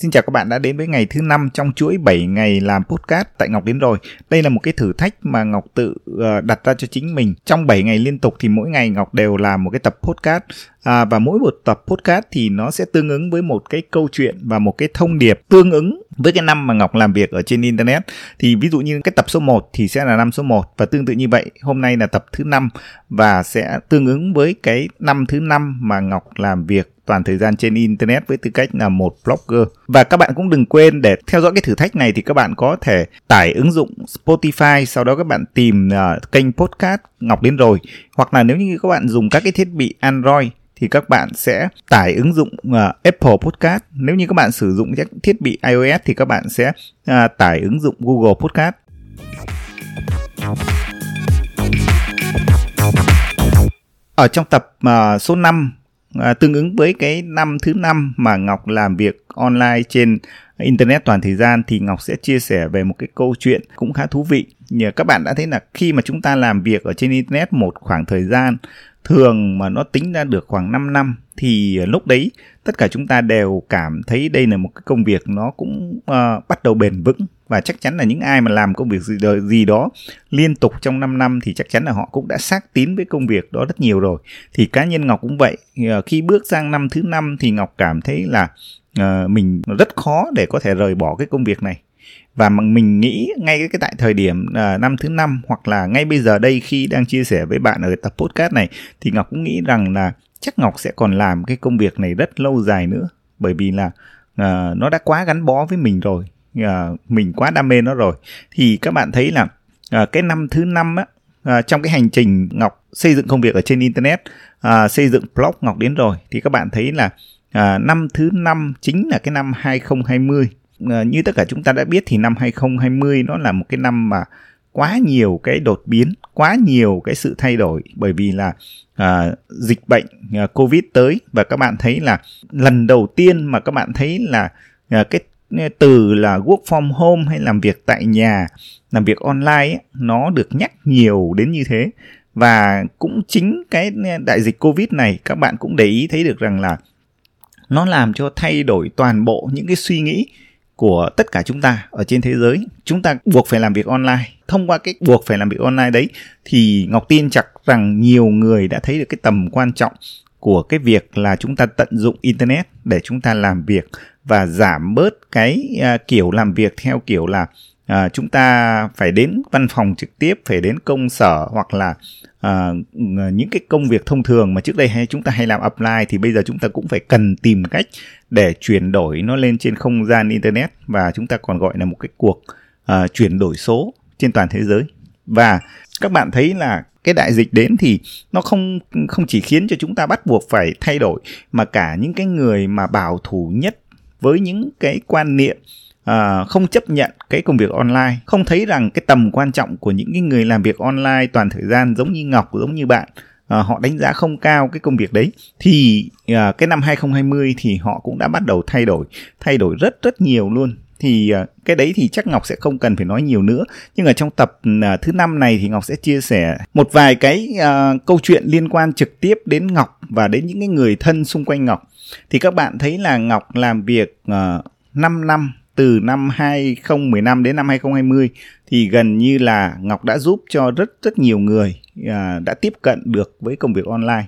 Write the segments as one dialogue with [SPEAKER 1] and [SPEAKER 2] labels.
[SPEAKER 1] Xin chào các bạn đã đến với ngày thứ năm trong chuỗi 7 ngày làm podcast tại Ngọc đến rồi. Đây là một cái thử thách mà Ngọc tự ờ, đặt ra cho chính mình. Trong 7 ngày liên tục thì mỗi ngày Ngọc đều làm một cái tập podcast à, và mỗi một tập podcast thì nó sẽ tương ứng với một cái câu chuyện và một cái thông điệp tương ứng với cái năm mà Ngọc làm việc ở trên internet. Thì ví dụ như cái tập số 1 thì sẽ là năm số 1 và tương tự như vậy, hôm nay là tập thứ 5 và sẽ tương ứng với cái năm thứ 5 mà Ngọc làm việc toàn thời gian trên internet với tư cách là một blogger. Và các bạn cũng đừng quên để theo dõi cái thử thách này thì các bạn có thể tải ứng dụng Spotify, sau đó các bạn tìm uh, kênh podcast Ngọc đến rồi. Hoặc là nếu như các bạn dùng các cái thiết bị Android thì các bạn sẽ tải ứng dụng uh, Apple Podcast. Nếu như các bạn sử dụng các thiết bị iOS thì các bạn sẽ uh, tải ứng dụng Google Podcast. Ở trong tập uh, số 5 à, tương ứng với cái năm thứ năm mà Ngọc làm việc online trên internet toàn thời gian thì Ngọc sẽ chia sẻ về một cái câu chuyện cũng khá thú vị. Nhờ các bạn đã thấy là khi mà chúng ta làm việc ở trên internet một khoảng thời gian thường mà nó tính ra được khoảng 5 năm thì ờ, lúc đấy tất cả chúng ta đều cảm thấy đây là một cái công việc nó cũng uh, bắt đầu bền vững. Và chắc chắn là những ai mà làm công việc gì đó, gì đó liên tục trong 5 năm thì chắc chắn là họ cũng đã xác tín với công việc đó rất nhiều rồi. Thì cá nhân Ngọc cũng vậy. Ờ, khi bước sang năm thứ năm thì Ngọc cảm thấy là uh, mình rất khó để có thể rời bỏ cái công việc này và mình nghĩ ngay cái tại thời điểm uh, năm thứ năm hoặc là ngay bây giờ đây khi đang chia sẻ với bạn ở tập podcast này thì Ngọc cũng nghĩ rằng là chắc Ngọc sẽ còn làm cái công việc này rất lâu dài nữa. Bởi vì là uh, nó đã quá gắn bó với mình rồi uh, mình quá đam mê nó rồi. Thì các bạn thấy là uh, cái năm thứ năm á À, trong cái hành trình Ngọc xây dựng công việc ở trên internet à, xây dựng blog Ngọc đến rồi thì các bạn thấy là à, năm thứ năm chính là cái năm 2020 Ờ, như tất cả chúng ta đã biết thì năm 2020 nó là một cái năm mà quá nhiều cái đột biến quá nhiều cái sự thay đổi bởi vì là à, dịch bệnh à, covid tới. Và các bạn thấy là lần đầu tiên mà các bạn thấy là à, cái à, từ là work from home hay làm việc tại nhà làm việc online ấy, nó được nhắc nhiều đến như thế. Và cũng chính cái à, đại dịch covid này các bạn cũng để ý thấy được rằng là nó làm cho thay đổi toàn bộ những cái suy nghĩ của tất cả chúng ta ở trên thế giới. Chúng ta buộc phải làm việc online. Thông qua cái buộc phải làm việc online đấy thì ngọc tin chắc rằng nhiều người đã thấy được cái tầm quan trọng của cái việc là chúng ta tận dụng internet để chúng ta làm việc và giảm bớt cái uh, kiểu làm việc theo kiểu là à, chúng ta phải đến văn phòng trực tiếp phải đến công sở hoặc là à, những cái công việc thông thường mà trước đây hay chúng ta hay làm apply thì bây giờ chúng ta cũng phải cần tìm cách để chuyển đổi nó lên trên không gian internet và chúng ta còn gọi là một cái cuộc à, chuyển đổi số trên toàn thế giới. Và các bạn thấy là cái đại dịch đến thì nó không không chỉ khiến cho chúng ta bắt buộc phải thay đổi mà cả những cái người mà bảo thủ nhất với những cái quan niệm à, không chấp nhận cái công việc online không thấy rằng cái tầm quan trọng của những cái người làm việc online toàn thời gian giống như ngọc giống như bạn à, họ đánh giá không cao cái công việc đấy thì à, cái năm 2020 thì họ cũng đã bắt đầu thay đổi thay đổi rất rất nhiều luôn. Thì à, cái đấy thì chắc Ngọc sẽ không cần phải nói nhiều nữa nhưng ở trong tập à, thứ năm này thì Ngọc sẽ chia sẻ một vài cái uh, câu chuyện liên quan trực tiếp đến Ngọc và đến những cái người thân xung quanh Ngọc. Thì các bạn thấy là Ngọc làm việc uh, 5 năm từ năm 2015 đến năm 2020 thì gần như là Ngọc đã giúp cho rất rất nhiều người à, đã tiếp cận được với công việc online.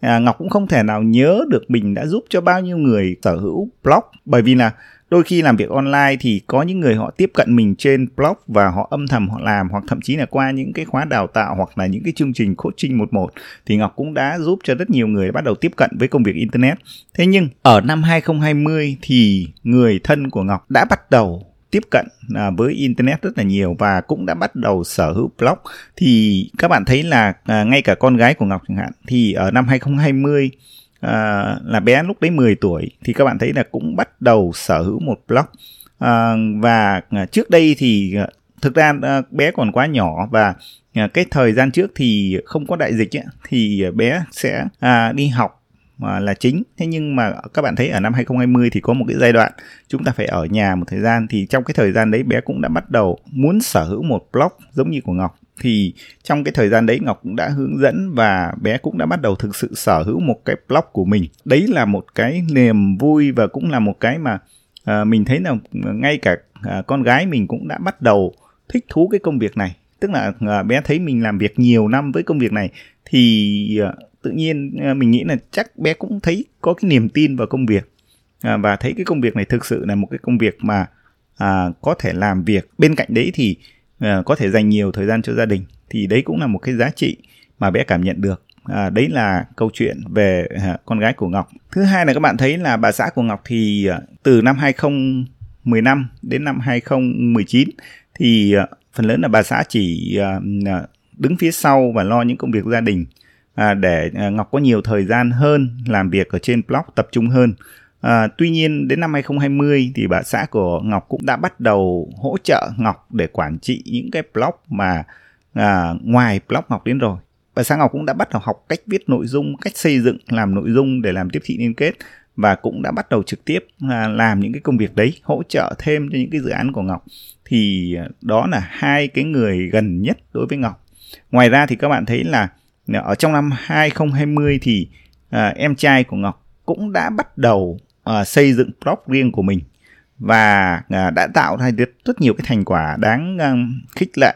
[SPEAKER 1] À, Ngọc cũng không thể nào nhớ được mình đã giúp cho bao nhiêu người sở hữu blog bởi vì là đôi khi làm việc online thì có những người họ tiếp cận mình trên blog và họ âm thầm họ làm hoặc thậm chí là qua những cái khóa đào tạo hoặc là những cái chương trình coaching một một thì Ngọc cũng đã giúp cho rất nhiều người bắt đầu tiếp cận với công việc internet. Thế nhưng ở năm 2020 thì người thân của Ngọc đã bắt đầu tiếp cận à, với internet rất là nhiều và cũng đã bắt đầu sở hữu blog thì các bạn thấy là à, ngay cả con gái của Ngọc chẳng hạn thì ở năm 2020 à, là bé lúc đấy 10 tuổi thì các bạn thấy là cũng bắt đầu sở hữu một blog. À, và à, trước đây thì à, thực ra à, bé còn quá nhỏ và cái thời gian trước thì không có đại dịch ấy, thì bé sẽ à, đi học mà là chính. Thế nhưng mà các bạn thấy ở năm 2020 thì có một cái giai đoạn chúng ta phải ở nhà một thời gian. Thì trong cái thời gian đấy bé cũng đã bắt đầu muốn sở hữu một blog giống như của Ngọc. Thì trong cái thời gian đấy Ngọc cũng đã hướng dẫn và bé cũng đã bắt đầu thực sự sở hữu một cái blog của mình. Đấy là một cái niềm vui và cũng là một cái mà à, mình thấy là ngay cả à, con gái mình cũng đã bắt đầu thích thú cái công việc này. Tức là à, bé thấy mình làm việc nhiều năm với công việc này. Thì à, tự nhiên à, mình nghĩ là chắc bé cũng thấy có cái niềm tin vào công việc. À, và thấy cái công việc này thực sự là một cái công việc mà à, có thể làm việc. Bên cạnh đấy thì à, có thể dành nhiều thời gian cho gia đình thì đấy cũng là một cái giá trị mà bé cảm nhận được. À, đấy là câu chuyện về à, con gái của Ngọc. Thứ hai là các bạn thấy là bà xã của Ngọc thì à, từ năm 2015 đến năm 2019 thì à, phần lớn là bà xã chỉ à, à, đứng phía sau và lo những công việc gia đình à, để à, Ngọc có nhiều thời gian hơn làm việc ở trên blog tập trung hơn À, tuy nhiên đến năm 2020 thì bà xã của Ngọc cũng đã bắt đầu hỗ trợ Ngọc để quản trị những cái blog mà à, ngoài blog Ngọc đến rồi. Bà xã Ngọc cũng đã bắt đầu học cách viết nội dung, cách xây dựng làm nội dung để làm tiếp thị liên kết và cũng đã bắt đầu trực tiếp à, làm những cái công việc đấy, hỗ trợ thêm cho những cái dự án của Ngọc. Thì à, đó là hai cái người gần nhất đối với Ngọc. Ngoài ra thì các bạn thấy là ở trong năm 2020 thì à, em trai của Ngọc cũng đã bắt đầu à, xây dựng blog riêng của mình và à, đã tạo ra được rất nhiều cái thành quả đáng à, khích lệ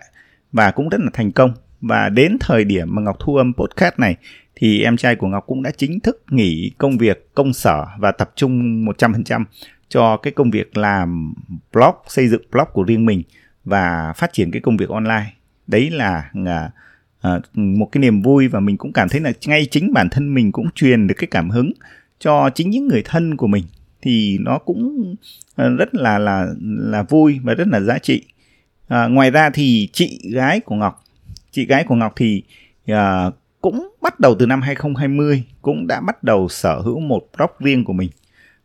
[SPEAKER 1] và cũng rất là thành công và đến thời điểm mà Ngọc thu âm podcast này thì em trai của Ngọc cũng đã chính thức nghỉ công việc công sở và tập trung 100% cho cái công việc làm blog, xây dựng blog của riêng mình và phát triển cái công việc online. Đấy là à, à, một cái niềm vui và mình cũng cảm thấy là ngay chính bản thân mình cũng truyền được cái cảm hứng cho chính những người thân của mình. Thì nó cũng ờ, rất là là là vui và rất là giá trị. À, ngoài ra thì chị gái của Ngọc chị gái của Ngọc thì à, cũng bắt đầu từ năm 2020 cũng đã bắt đầu sở hữu một blog riêng của mình.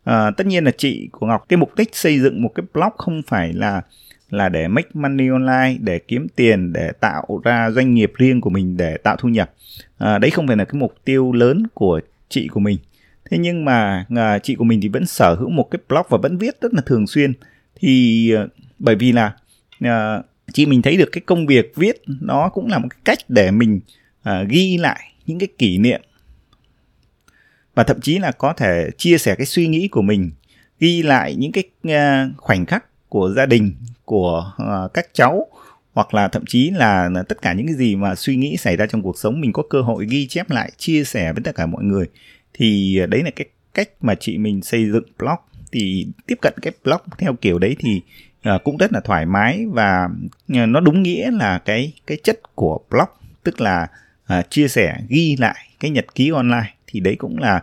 [SPEAKER 1] À, tất nhiên là chị của Ngọc cái mục đích xây dựng một cái blog không phải là là để make money online để kiếm tiền để tạo ra doanh nghiệp riêng của mình để tạo thu nhập. À, đấy không phải là cái mục tiêu lớn của chị của mình. Thế nhưng mà à, chị của mình thì vẫn sở hữu một cái blog và vẫn viết rất là thường xuyên. Thì à, bởi vì là à, chị mình thấy được cái công việc viết nó cũng là một cái cách để mình à, ghi lại những cái kỷ niệm. Và thậm chí là có thể chia sẻ cái suy nghĩ của mình ghi lại những cái à, khoảnh khắc của gia đình của uh, các cháu hoặc là thậm chí là, tất cả những cái gì mà suy nghĩ xảy ra trong cuộc sống mình có cơ hội ghi chép lại chia sẻ với tất cả mọi người thì ờ, đấy là cái cách mà chị mình xây dựng blog. Thì tiếp cận cái blog theo kiểu đấy thì uh, cũng rất là thoải mái và nó đúng nghĩa là cái cái chất của blog tức là uh, chia sẻ ghi lại cái nhật ký online. Thì đấy cũng là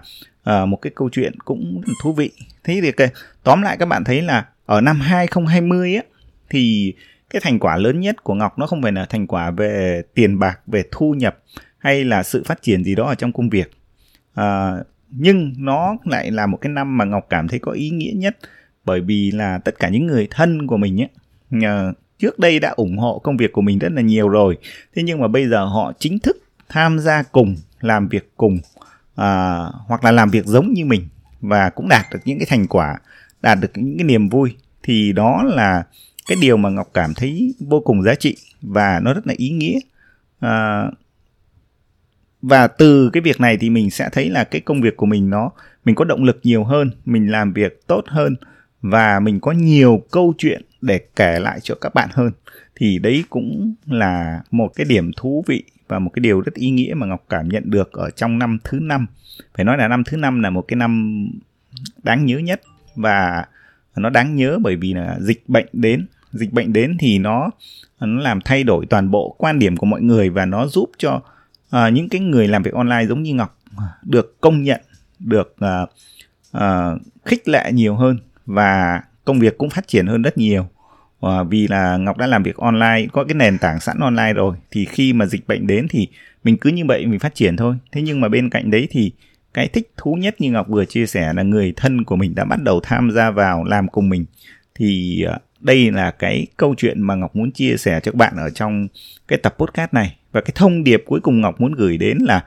[SPEAKER 1] uh, một cái câu chuyện cũng thú vị. Thế thì cái, tóm lại các bạn thấy là ở năm 2020 á thì cái thành quả lớn nhất của Ngọc nó không phải là thành quả về tiền bạc về thu nhập hay là sự phát triển gì đó ở trong công việc. À, nhưng nó lại là một cái năm mà ngọc cảm thấy có ý nghĩa nhất bởi vì là tất cả những người thân của mình ấy nhờ trước đây đã ủng hộ công việc của mình rất là nhiều rồi. Thế nhưng mà bây giờ họ chính thức tham gia cùng làm việc cùng à, hoặc là làm việc giống như mình và cũng đạt được những cái thành quả đạt được những cái niềm vui thì đó là cái điều mà ngọc cảm thấy vô cùng giá trị và nó rất là ý nghĩa. À, và từ cái việc này thì mình sẽ thấy là cái công việc của mình nó mình có động lực nhiều hơn mình làm việc tốt hơn và mình có nhiều câu chuyện để kể lại cho các bạn hơn. Thì đấy cũng là một cái điểm thú vị và một cái điều rất ý nghĩa mà Ngọc cảm nhận được ở trong năm thứ năm. Phải nói là năm thứ năm là một cái năm đáng nhớ nhất và nó đáng nhớ bởi vì là dịch bệnh đến. Dịch bệnh đến thì nó nó làm thay đổi toàn bộ quan điểm của mọi người và nó giúp cho à, những cái người làm việc online giống như ngọc à, được công nhận được à, à, khích lệ nhiều hơn và công việc cũng phát triển hơn rất nhiều. À, vì là ngọc đã làm việc online có cái nền tảng sẵn online rồi thì khi mà dịch bệnh đến thì mình cứ như vậy mình phát triển thôi. Thế nhưng mà bên cạnh đấy thì cái thích thú nhất như ngọc vừa chia sẻ là người thân của mình đã bắt đầu tham gia vào làm cùng mình. Thì ờ, đây là cái câu chuyện mà ngọc muốn chia sẻ cho các bạn ở trong cái tập podcast này. Và cái thông điệp cuối cùng ngọc muốn gửi đến là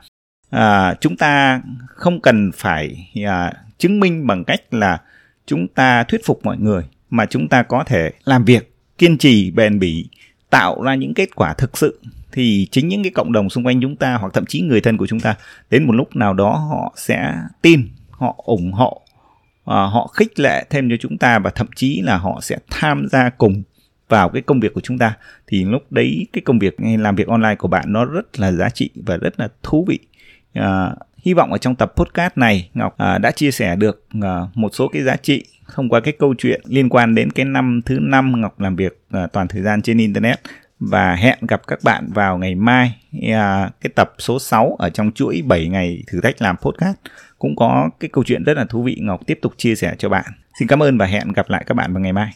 [SPEAKER 1] à, chúng ta không cần phải à, chứng minh bằng cách là chúng ta thuyết phục mọi người mà chúng ta có thể làm việc kiên trì bền bỉ tạo ra những kết quả thực sự thì chính những cái cộng đồng xung quanh chúng ta hoặc thậm chí người thân của chúng ta đến một lúc nào đó họ sẽ tin họ ủng hộ à, họ khích lệ thêm cho chúng ta và thậm chí là họ sẽ tham gia cùng vào cái công việc của chúng ta. Thì lúc đấy cái công việc làm việc online của bạn nó rất là giá trị và rất là thú vị. À, hy vọng ở trong tập podcast này ngọc à, đã chia sẻ được à, một số cái giá trị thông qua cái câu chuyện liên quan đến cái năm thứ năm ngọc làm việc à, toàn thời gian trên internet và hẹn gặp các bạn vào ngày mai à, cái tập số 6 ở trong chuỗi 7 ngày thử thách làm podcast cũng có cái câu chuyện rất là thú vị Ngọc tiếp tục chia sẻ cho bạn. Xin cảm ơn và hẹn gặp lại các bạn vào ngày mai.